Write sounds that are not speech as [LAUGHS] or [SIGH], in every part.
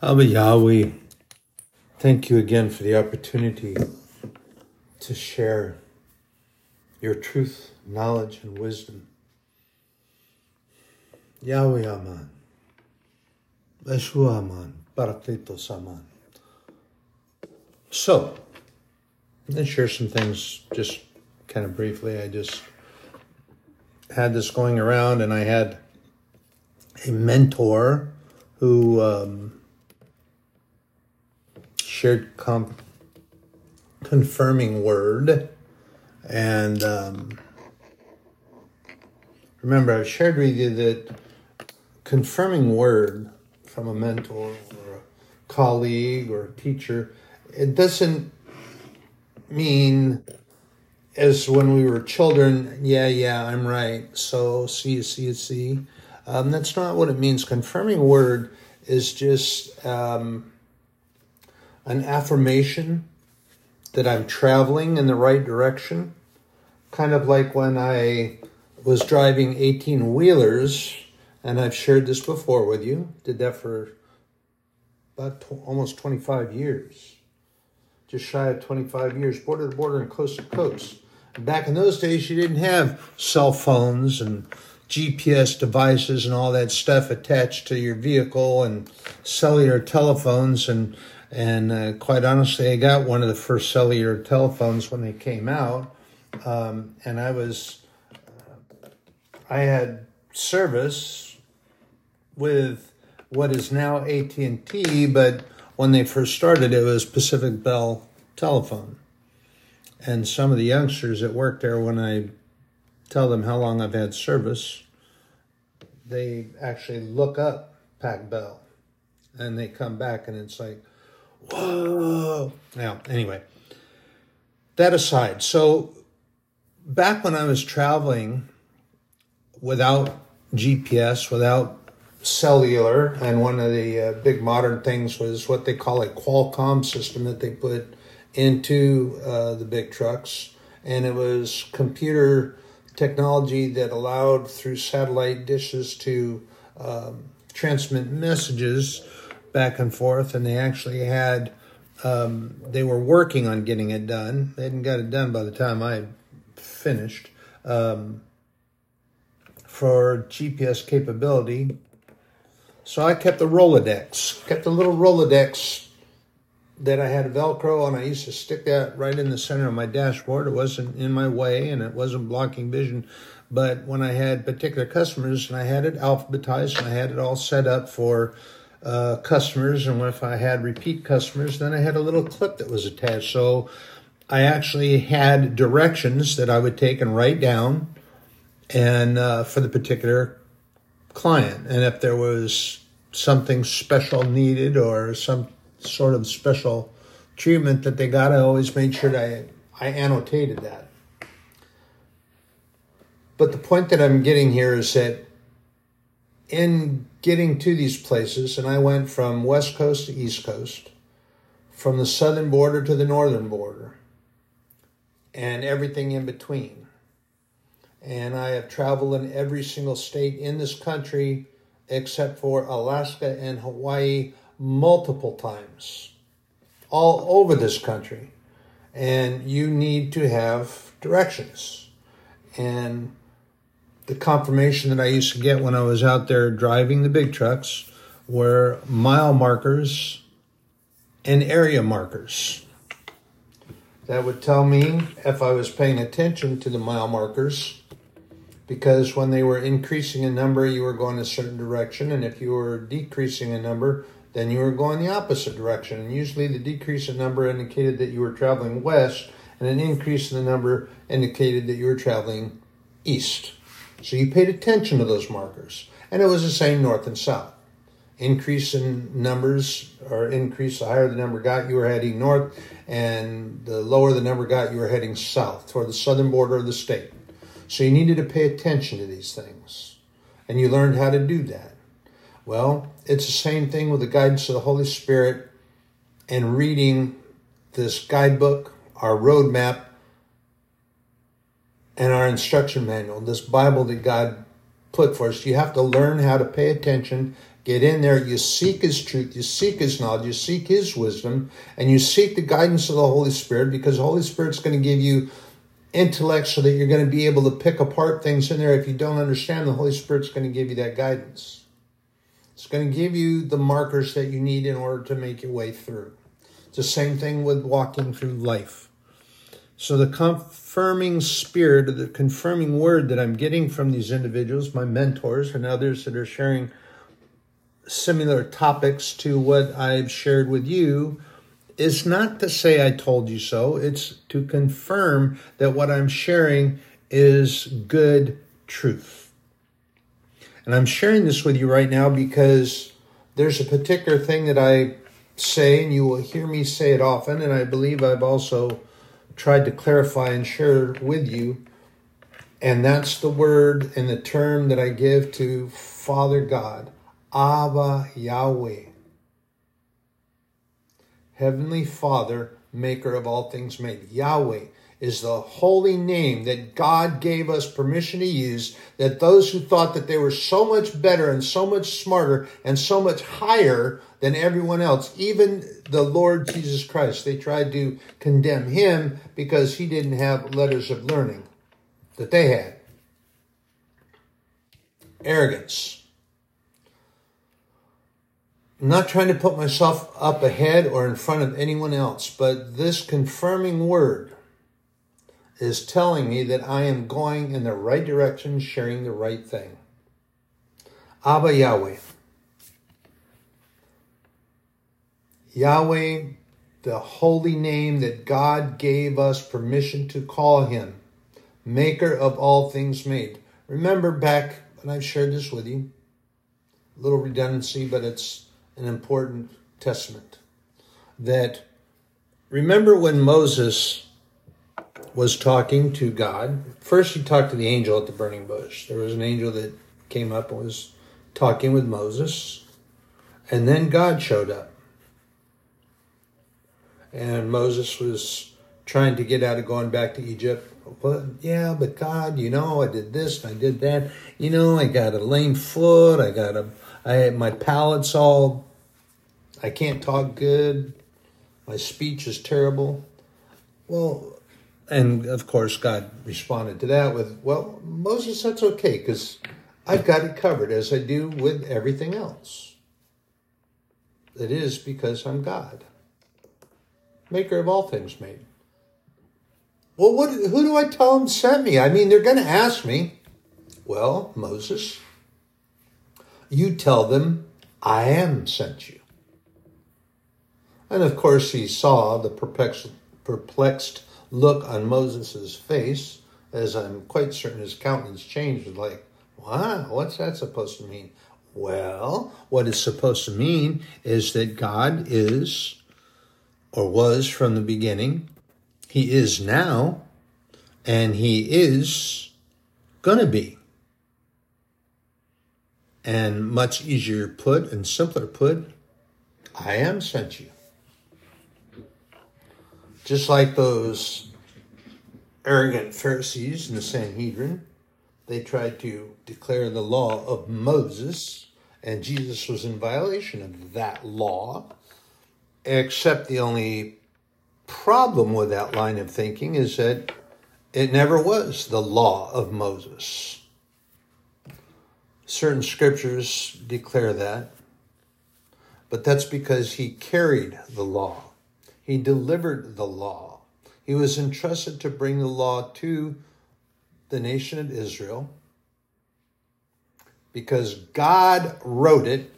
Abba Yahweh, thank you again for the opportunity to share your truth, knowledge, and wisdom. Yahweh Aman, Yeshua Aman, Parakletos Aman. So, let's share some things just kind of briefly. I just had this going around and I had a mentor who um, shared comp- confirming word. And um, remember, I've shared with you that confirming word from a mentor or a colleague or a teacher, it doesn't mean as when we were children, yeah, yeah, I'm right. So see, see, see. Um, that's not what it means. Confirming word is just um, an affirmation that I'm traveling in the right direction. Kind of like when I was driving 18 wheelers, and I've shared this before with you, did that for about tw- almost 25 years. Just shy of 25 years, border to border and coast to coast. Back in those days, you didn't have cell phones and GPS devices and all that stuff attached to your vehicle and cellular telephones and and uh, quite honestly, I got one of the first cellular telephones when they came out, um, and I was, uh, I had service with what is now AT and T, but when they first started, it was Pacific Bell Telephone. And some of the youngsters that work there, when I tell them how long I've had service, they actually look up Pac Bell, and they come back, and it's like whoa. Now, anyway, that aside, so back when I was traveling without GPS, without cellular, and one of the uh, big modern things was what they call a Qualcomm system that they put into uh, the big trucks, and it was computer technology that allowed through satellite dishes to um, transmit messages back and forth, and they actually had um, they were working on getting it done. They hadn't got it done by the time I finished um, for GPS capability. So I kept the Rolodex, kept the little Rolodex that I had Velcro, and I used to stick that right in the center of my dashboard. It wasn't in my way, and it wasn't blocking vision. But when I had particular customers, and I had it alphabetized, and I had it all set up for uh, customers, and if I had repeat customers, then I had a little clip that was attached. So I actually had directions that I would take and write down, and uh, for the particular client, and if there was something special needed or some sort of special treatment that they got, I always made sure that I, I annotated that. But the point that I'm getting here is that in getting to these places, and I went from West Coast to East Coast, from the southern border to the northern border, and everything in between. And I have traveled in every single state in this country except for Alaska and Hawaii multiple times, all over this country. And you need to have directions. And the confirmation that I used to get when I was out there driving the big trucks were mile markers and area markers. That would tell me if I was paying attention to the mile markers because when they were increasing in number, you were going a certain direction, and if you were decreasing in number, then you were going the opposite direction. And usually, the decrease in number indicated that you were traveling west, and an increase in the number indicated that you were traveling east. So you paid attention to those markers. And it was the same north and south. Increase in numbers, or increase the higher the number got, you were heading north, and the lower the number got, you were heading south toward the southern border of the state. So you needed to pay attention to these things. And you learned how to do that. Well, it's the same thing with the guidance of the Holy Spirit and reading this guidebook, our roadmap, and our instruction manual, this Bible that God put for us. You have to learn how to pay attention, get in there, you seek His truth, you seek His knowledge, you seek His wisdom, and you seek the guidance of the Holy Spirit because the Holy Spirit's going to give you intellect so that you're going to be able to pick apart things in there. If you don't understand, the Holy Spirit's going to give you that guidance. It's going to give you the markers that you need in order to make your way through. It's the same thing with walking through life. So the confirming spirit, the confirming word that I'm getting from these individuals, my mentors and others that are sharing similar topics to what I've shared with you, is not to say I told you so. It's to confirm that what I'm sharing is good truth. And I'm sharing this with you right now because there's a particular thing that I say, and you will hear me say it often, and I believe I've also tried to clarify and share with you. And that's the word and the term that I give to Father God, Abba Yahweh. Heavenly Father, maker of all things made. Yahweh is the holy name that God gave us permission to use, that those who thought that they were so much better and so much smarter and so much higher than everyone else, even the Lord Jesus Christ, they tried to condemn him because he didn't have letters of learning that they had. Arrogance. I'm not trying to put myself up ahead or in front of anyone else, but this confirming word is telling me that I am going in the right direction, sharing the right thing. Abba Yahweh. Yahweh, the holy name that God gave us permission to call him, maker of all things made. Remember back, and I've shared this with you, a little redundancy, but it's an important testament. That remember when Moses was talking to God. First, he talked to the angel at the burning bush. There was an angel that came up and was talking with Moses. And then God showed up. And Moses was trying to get out of going back to Egypt. But yeah, but God, you know, I did this and I did that. You know, I got a lame foot. I got a, I had my palate's all, I can't talk good. My speech is terrible. Well, and of course, God responded to that with, Well, Moses, that's okay, because I've got it covered as I do with everything else. It is because I'm God, maker of all things made. Well, what, who do I tell them sent me? I mean, they're going to ask me. Well, Moses, you tell them, I am sent you. And of course, he saw the perplexed, perplexed look on Moses' face, as I'm quite certain his countenance changed, like, wow, what's that supposed to mean? Well, what it's supposed to mean is that God is, or was from the beginning, He is now, and He is going to be. And much easier put and simpler put, I am sent you. Just like those arrogant Pharisees in the Sanhedrin, they tried to declare the law of Moses, and Jesus was in violation of that law. Except the only problem with that line of thinking is that it never was the law of Moses. Certain scriptures declare that, but that's because he carried the law. He delivered the law. He was entrusted to bring the law to the nation of Israel because God wrote it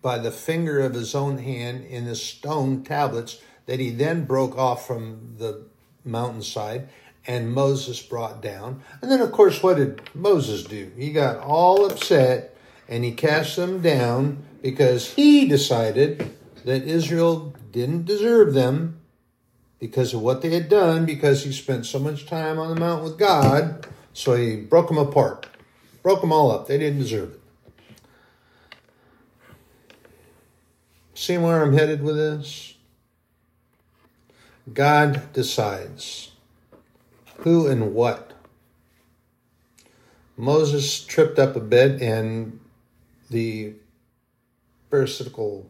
by the finger of his own hand in the stone tablets that he then broke off from the mountainside and Moses brought down. And then, of course, what did Moses do? He got all upset and he cast them down because he decided that Israel didn't deserve them because of what they had done, because he spent so much time on the mountain with God. So he broke them apart, broke them all up. They didn't deserve it. See where I'm headed with this? God decides who and what. Moses tripped up a bit, and the pharisaical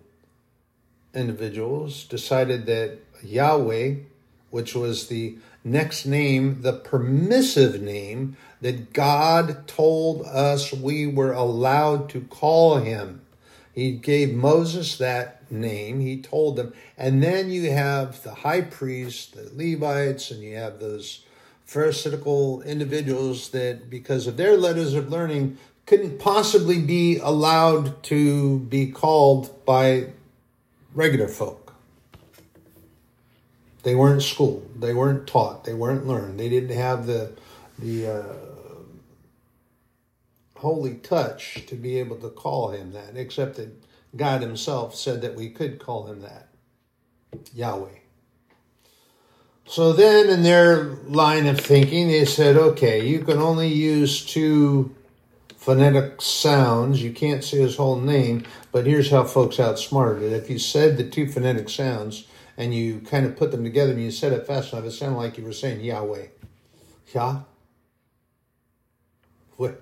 individuals decided that Yahweh, which was the next name, the permissive name that God told us we were allowed to call him. He gave Moses that name, he told them. And then you have the high priests, the Levites, and you have those pharisaical individuals that, because of their letters of learning, couldn't possibly be allowed to be called by regular folk. They weren't schooled. They weren't taught. They weren't learned. They didn't have the the uh, holy touch to be able to call him that. Except that God Himself said that we could call him that, Yahweh. So then, in their line of thinking, they said, okay, you can only use two phonetic sounds. You can't say his whole name, but here's how folks outsmarted it. If you said the two phonetic sounds and you kind of put them together and you said it fast enough, it sounded like you were saying Yahweh. Yah. What?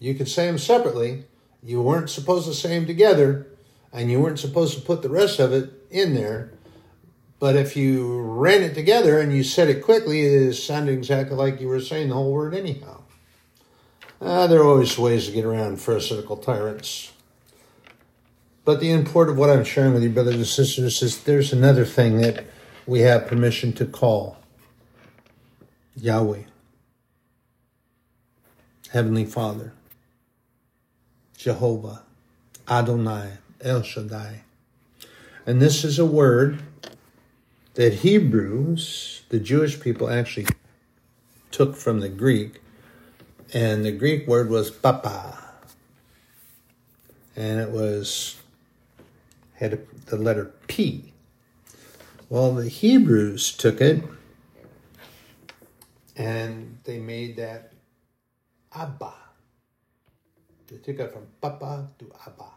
You could say them separately. You weren't supposed to say them together, and you weren't supposed to put the rest of it in there. But if you ran it together and you said it quickly, it sounded exactly like you were saying the whole word anyhow. Uh, there are always ways to get around pharisaical tyrants. But the import of what I'm sharing with you, brothers and sisters, is there's another thing that we have permission to call Yahweh, Heavenly Father, Jehovah, Adonai, El Shaddai. And this is a word that Hebrews, the Jewish people, actually took from the Greek and the Greek word was papa, and it was had the letter P. Well, the Hebrews took it and they made that Abba. They took it from Papa to Abba.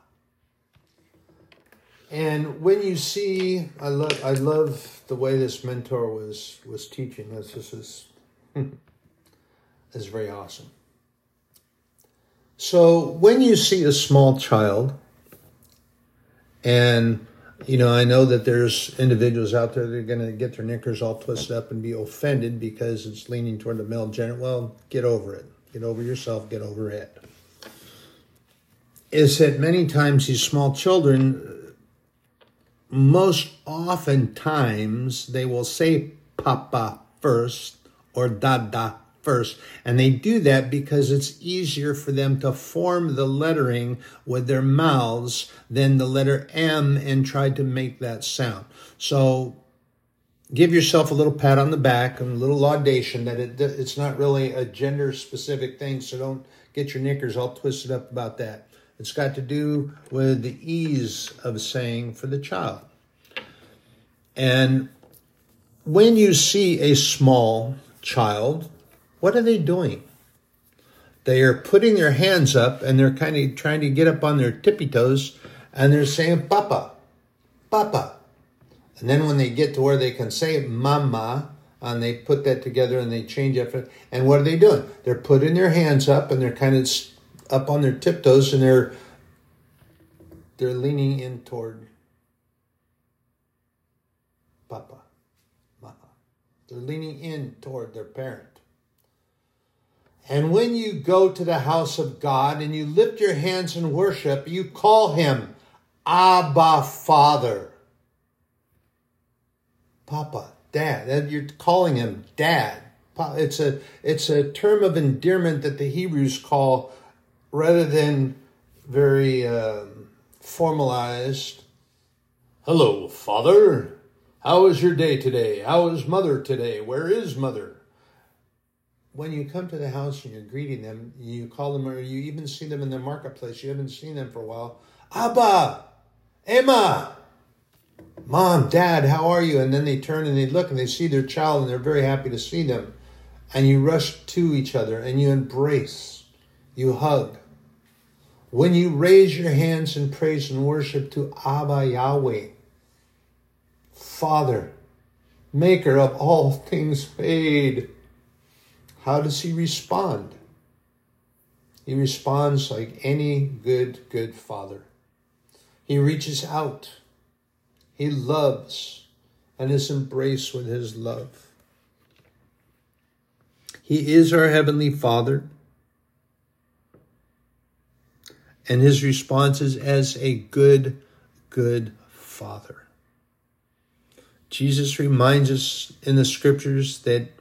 And when you see, I love, I love the way this mentor was was teaching us. This is, [LAUGHS] is very awesome. So when you see a small child, and you know, I know that there's individuals out there that are going to get their knickers all twisted up and be offended because it's leaning toward the male gender. Well, get over it. Get over yourself. Get over it. Is that many times these small children, most oftentimes, they will say papa first or dada first. And they do that because it's easier for them to form the lettering with their mouths than the letter M and try to make that sound. So give yourself a little pat on the back and a little laudation that it, it's not really a gender specific thing. So don't get your knickers all twisted up about that. It's got to do with the ease of saying for the child. And when you see a small child, what are they doing? They are putting their hands up and they're kind of trying to get up on their tippy toes and they're saying, Papa, Papa. And then when they get to where they can say Mama, and they put that together and they change it. And what are they doing? They're putting their hands up and they're kind of up on their tiptoes and they're they're leaning in toward Papa, Mama. They're leaning in toward their parent. And when you go to the house of God and you lift your hands in worship, you call him Abba Father. Papa, Dad. You're calling him Dad. It's a, it's a term of endearment that the Hebrews call rather than very um, formalized. Hello, Father. How is your day today? How is Mother today? Where is Mother? When you come to the house and you're greeting them, you call them or you even see them in the marketplace, you haven't seen them for a while. Abba, Emma, mom, dad, how are you? And then they turn and they look and they see their child and they're very happy to see them. And you rush to each other and you embrace, you hug. When you raise your hands in praise and worship to Abba Yahweh, Father, maker of all [LAUGHS] things made, how does he respond? He responds like any good, good father. He reaches out. He loves and is embraced with his love. He is our Heavenly Father. And his response is as a good, good Father. Jesus reminds us in the scriptures that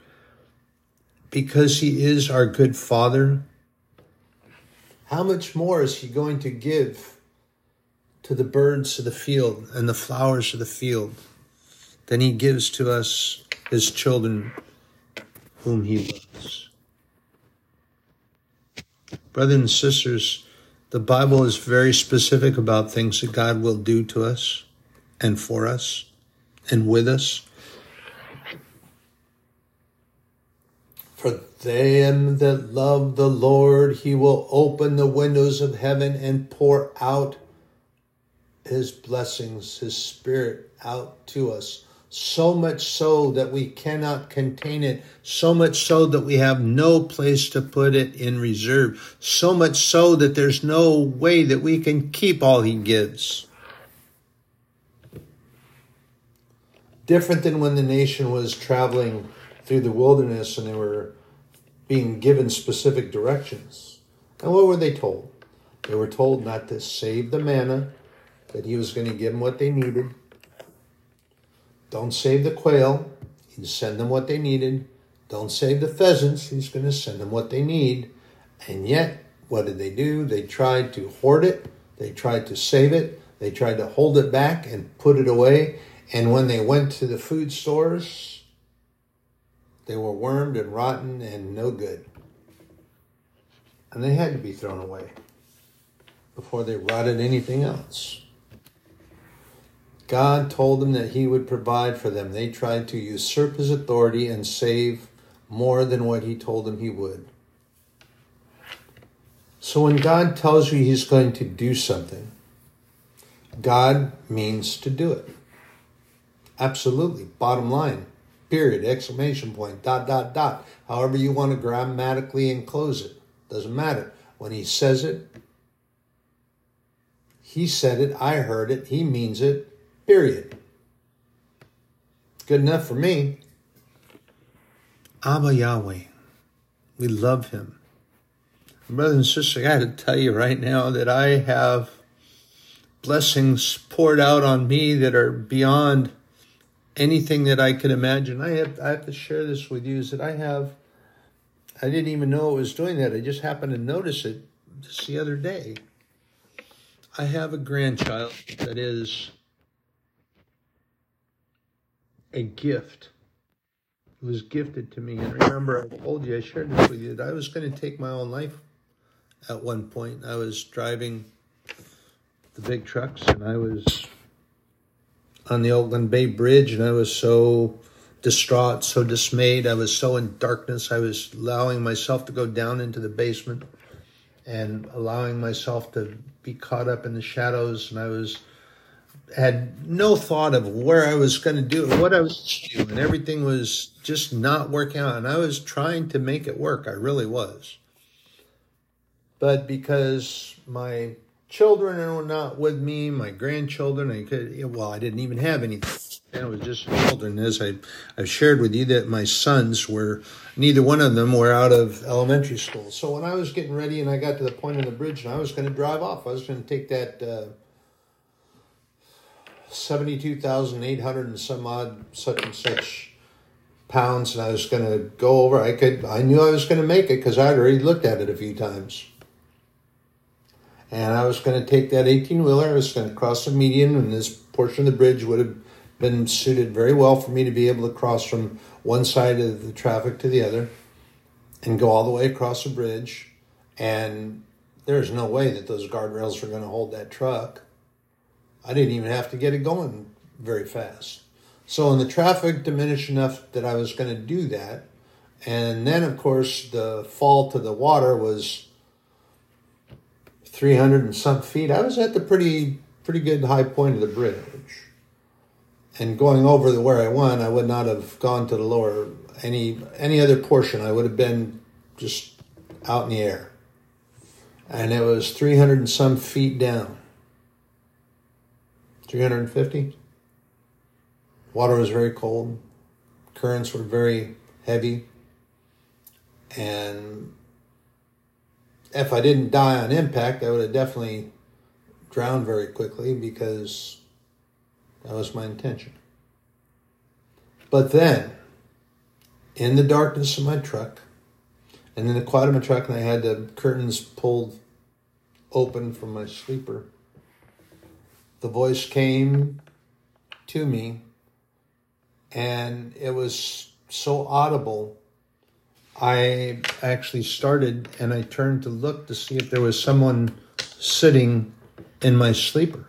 because he is our good Father, how much more is he going to give to the birds of the field and the flowers of the field than he gives to us, his children, whom he loves? Brothers and sisters, the Bible is very specific about things that God will do to us and for us and with us. For them that love the Lord, he will open the windows of heaven and pour out his blessings, his spirit out to us. So much so that we cannot contain it. So much so that we have no place to put it in reserve. So much so that there's no way that we can keep all he gives. Different than when the nation was traveling through the wilderness and they were being given specific directions. And what were they told? They were told not to save the manna, that he was going to give them what they needed. Don't save the quail, he'd send them what they needed. Don't save the pheasants, he's going to send them what they need. And yet, what did they do? They tried to hoard it, they tried to save it, they tried to hold it back and put it away. And when they went to the food stores, they were wormed and rotten and no good. And they had to be thrown away before they rotted anything else. God told them that He would provide for them. They tried to usurp His authority and save more than what He told them He would. So when God tells you He's going to do something, God means to do it. Absolutely. Bottom line. Period. Exclamation point. Dot, dot, dot. However you want to grammatically enclose it. Doesn't matter. When he says it, he said it. I heard it. He means it. Period. Good enough for me. Abba Yahweh. We love him. Brothers and sisters, I got to tell you right now that I have blessings poured out on me that are beyond anything that I could imagine. I have I have to share this with you is that I have I didn't even know it was doing that. I just happened to notice it just the other day. I have a grandchild that is a gift. It was gifted to me. And remember, I told you, I shared this with you, that I was going to take my own life at one point. I was driving the big trucks and I was on the Oakland Bay Bridge, and I was so distraught, so dismayed. I was so in darkness. I was allowing myself to go down into the basement and allowing myself to be caught up in the shadows. And I was had no thought of where I was going to do it, what I was doing, and everything was just not working out. And I was trying to make it work. I really was. But because my children were not with me, my grandchildren. I could, well, I didn't even have any. And it was just children. As I, I've shared with you that my sons were, neither one of them were out of elementary school. So when I was getting ready and I got to the point of the bridge and I was going to drive off, I was going to take that uh, 72,800 and some odd such and such pounds and I was going to go over. I could, I knew I was going to make it because I'd already looked at it a few times and I was going to take that 18 wheeler. I was going to cross the median, and this portion of the bridge would have been suited very well for me to be able to cross from one side of the traffic to the other and go all the way across the bridge. And there's no way that those guardrails were going to hold that truck. I didn't even have to get it going very fast. So, when the traffic diminished enough that I was going to do that, and then, of course, the fall to the water was 300 and some feet. I was at the pretty pretty good high point of the bridge. And going over the where I went, I would not have gone to the lower any any other portion. I would have been just out in the air. And it was 300 and some feet down. 350. Water was very cold. Currents were very heavy. And if I didn't die on impact, I would have definitely drowned very quickly because that was my intention. But then, in the darkness of my truck, and in the quiet of my truck, and I had the curtains pulled open from my sleeper, the voice came to me, and it was so audible. I actually started and I turned to look to see if there was someone sitting in my sleeper.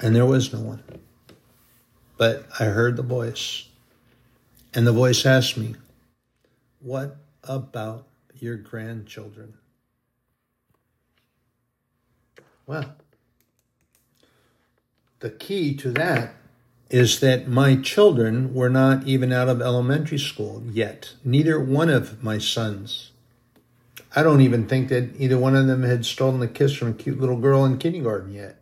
And there was no one. But I heard the voice. And the voice asked me, What about your grandchildren? Well, the key to that is that my children were not even out of elementary school yet. Neither one of my sons. I don't even think that either one of them had stolen a kiss from a cute little girl in kindergarten yet.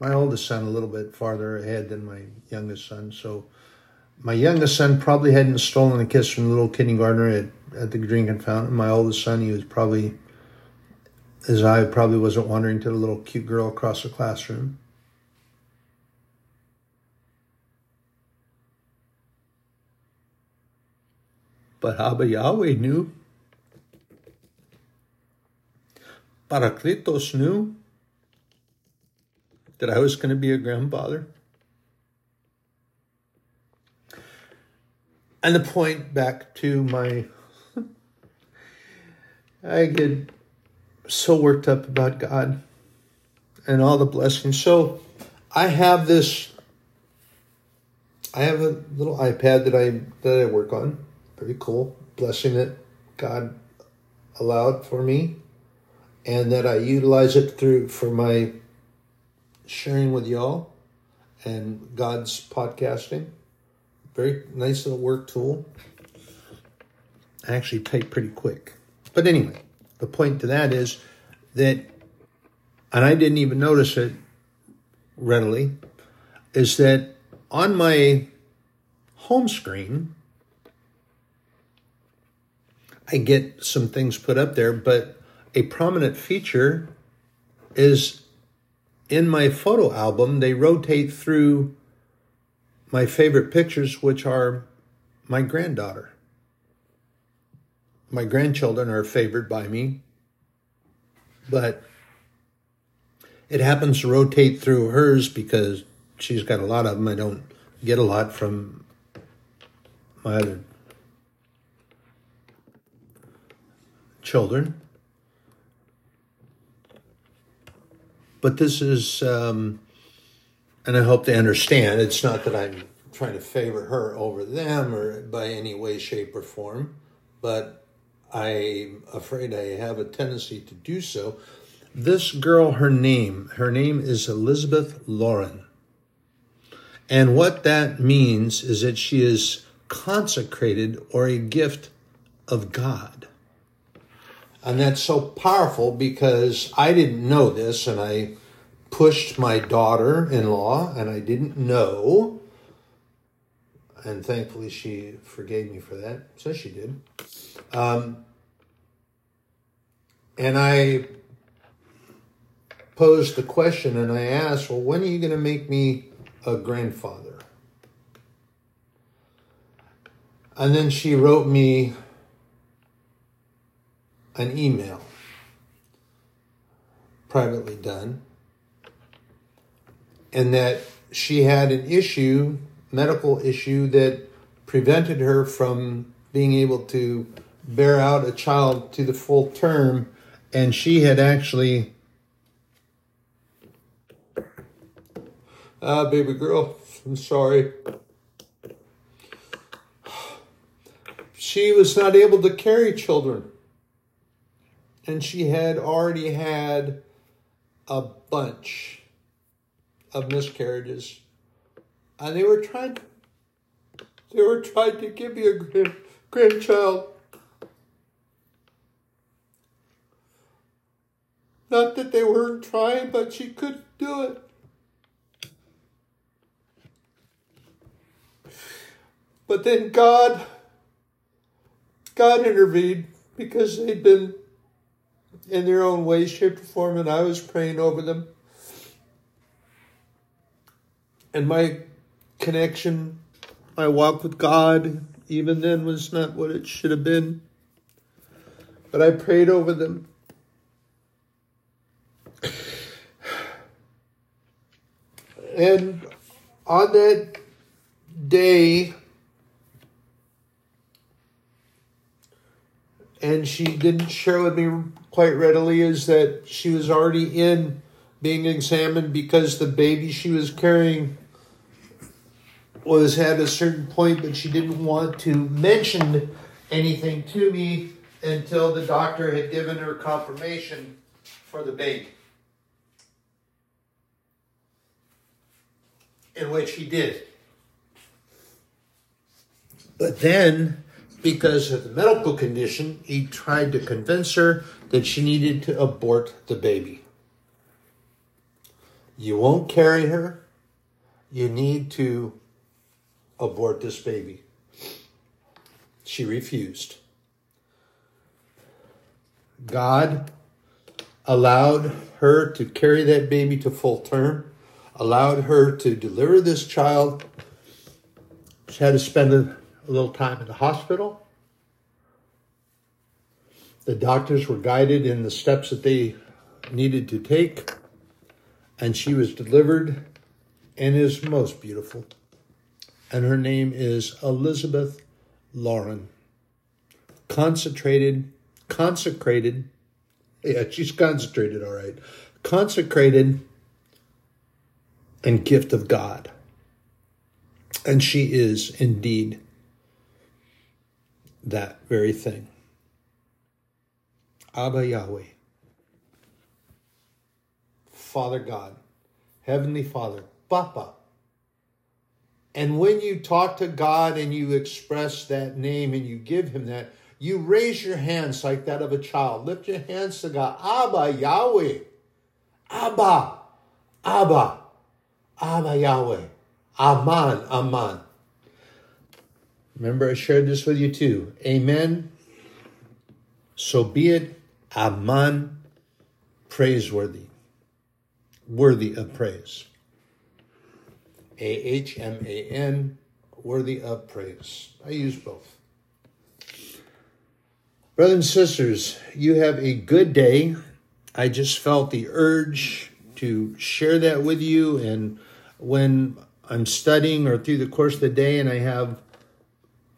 My oldest son a little bit farther ahead than my youngest son, so my youngest son probably hadn't stolen a kiss from the little kindergartner at, at the drinking fountain. My oldest son, he was probably, his eye probably wasn't wandering to the little cute girl across the classroom. But Abba Yahweh knew. Parakletos knew that I was going to be a grandfather. And the point back to my, [LAUGHS] I get so worked up about God and all the blessings. So I have this, I have a little iPad that I that I work on. Very cool, blessing that God allowed for me, and that I utilize it through for my sharing with y'all and God's podcasting. Very nice little work tool. I actually type pretty quick. But anyway, the point to that is that, and I didn't even notice it readily, is that on my home screen, I get some things put up there, but a prominent feature is in my photo album, they rotate through my favorite pictures, which are my granddaughter. My grandchildren are favored by me, but it happens to rotate through hers because she's got a lot of them. I don't get a lot from my other children. But this is, um, and I hope they understand, it's not that I'm trying to favor her over them or by any way, shape, or form, but I'm afraid I have a tendency to do so. This girl, her name, her name is Elizabeth Lauren. And what that means is that she is consecrated or a gift of God. And that's so powerful because I didn't know this and I pushed my daughter in law and I didn't know. And thankfully she forgave me for that. So she did. Um, and I posed the question and I asked, well, when are you going to make me a grandfather? And then she wrote me an email, privately done, and that she had an issue, medical issue, that prevented her from being able to bear out a child to the full term, and she had actually. Ah, baby girl, I'm sorry. She was not able to carry children and she had already had a bunch of miscarriages. And they were trying they were trying to give me a grand, grandchild. Not that they weren't trying, but she couldn't do it. But then God, God intervened because they'd been in their own way, shape, or form, and I was praying over them. And my connection, my walk with God, even then was not what it should have been. But I prayed over them. And on that day, and she didn't share with me quite readily, is that she was already in being examined because the baby she was carrying was at a certain point, but she didn't want to mention anything to me until the doctor had given her confirmation for the baby. In which he did. But then, because of the medical condition, he tried to convince her that she needed to abort the baby. You won't carry her. You need to abort this baby. She refused. God allowed her to carry that baby to full term, allowed her to deliver this child. She had to spend a, a little time in the hospital. The doctors were guided in the steps that they needed to take, and she was delivered and is most beautiful and her name is Elizabeth Lauren. Concentrated, consecrated, yeah, she's concentrated, all right. Consecrated and gift of God. And she is indeed that very thing. Abba Yahweh, Father God, Heavenly Father, Papa, and when you talk to God and you express that name and you give him that, you raise your hands like that of a child. Lift your hands to God. Abba, Yahweh. Abba, Abba, Abba, Yahweh. Aman, Aman. Remember, I shared this with you too. Amen. So be it. Aman, praiseworthy, worthy of praise. A H M A N, worthy of praise. I use both. Brothers and sisters, you have a good day. I just felt the urge to share that with you. And when I'm studying or through the course of the day and I have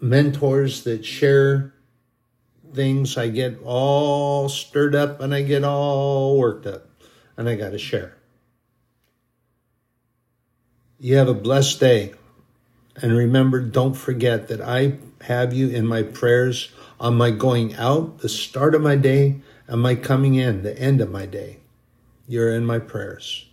mentors that share things, I get all stirred up and I get all worked up and I got to share. You have a blessed day. And remember, don't forget that I have you in my prayers on my going out, the start of my day, and my coming in, the end of my day. You're in my prayers.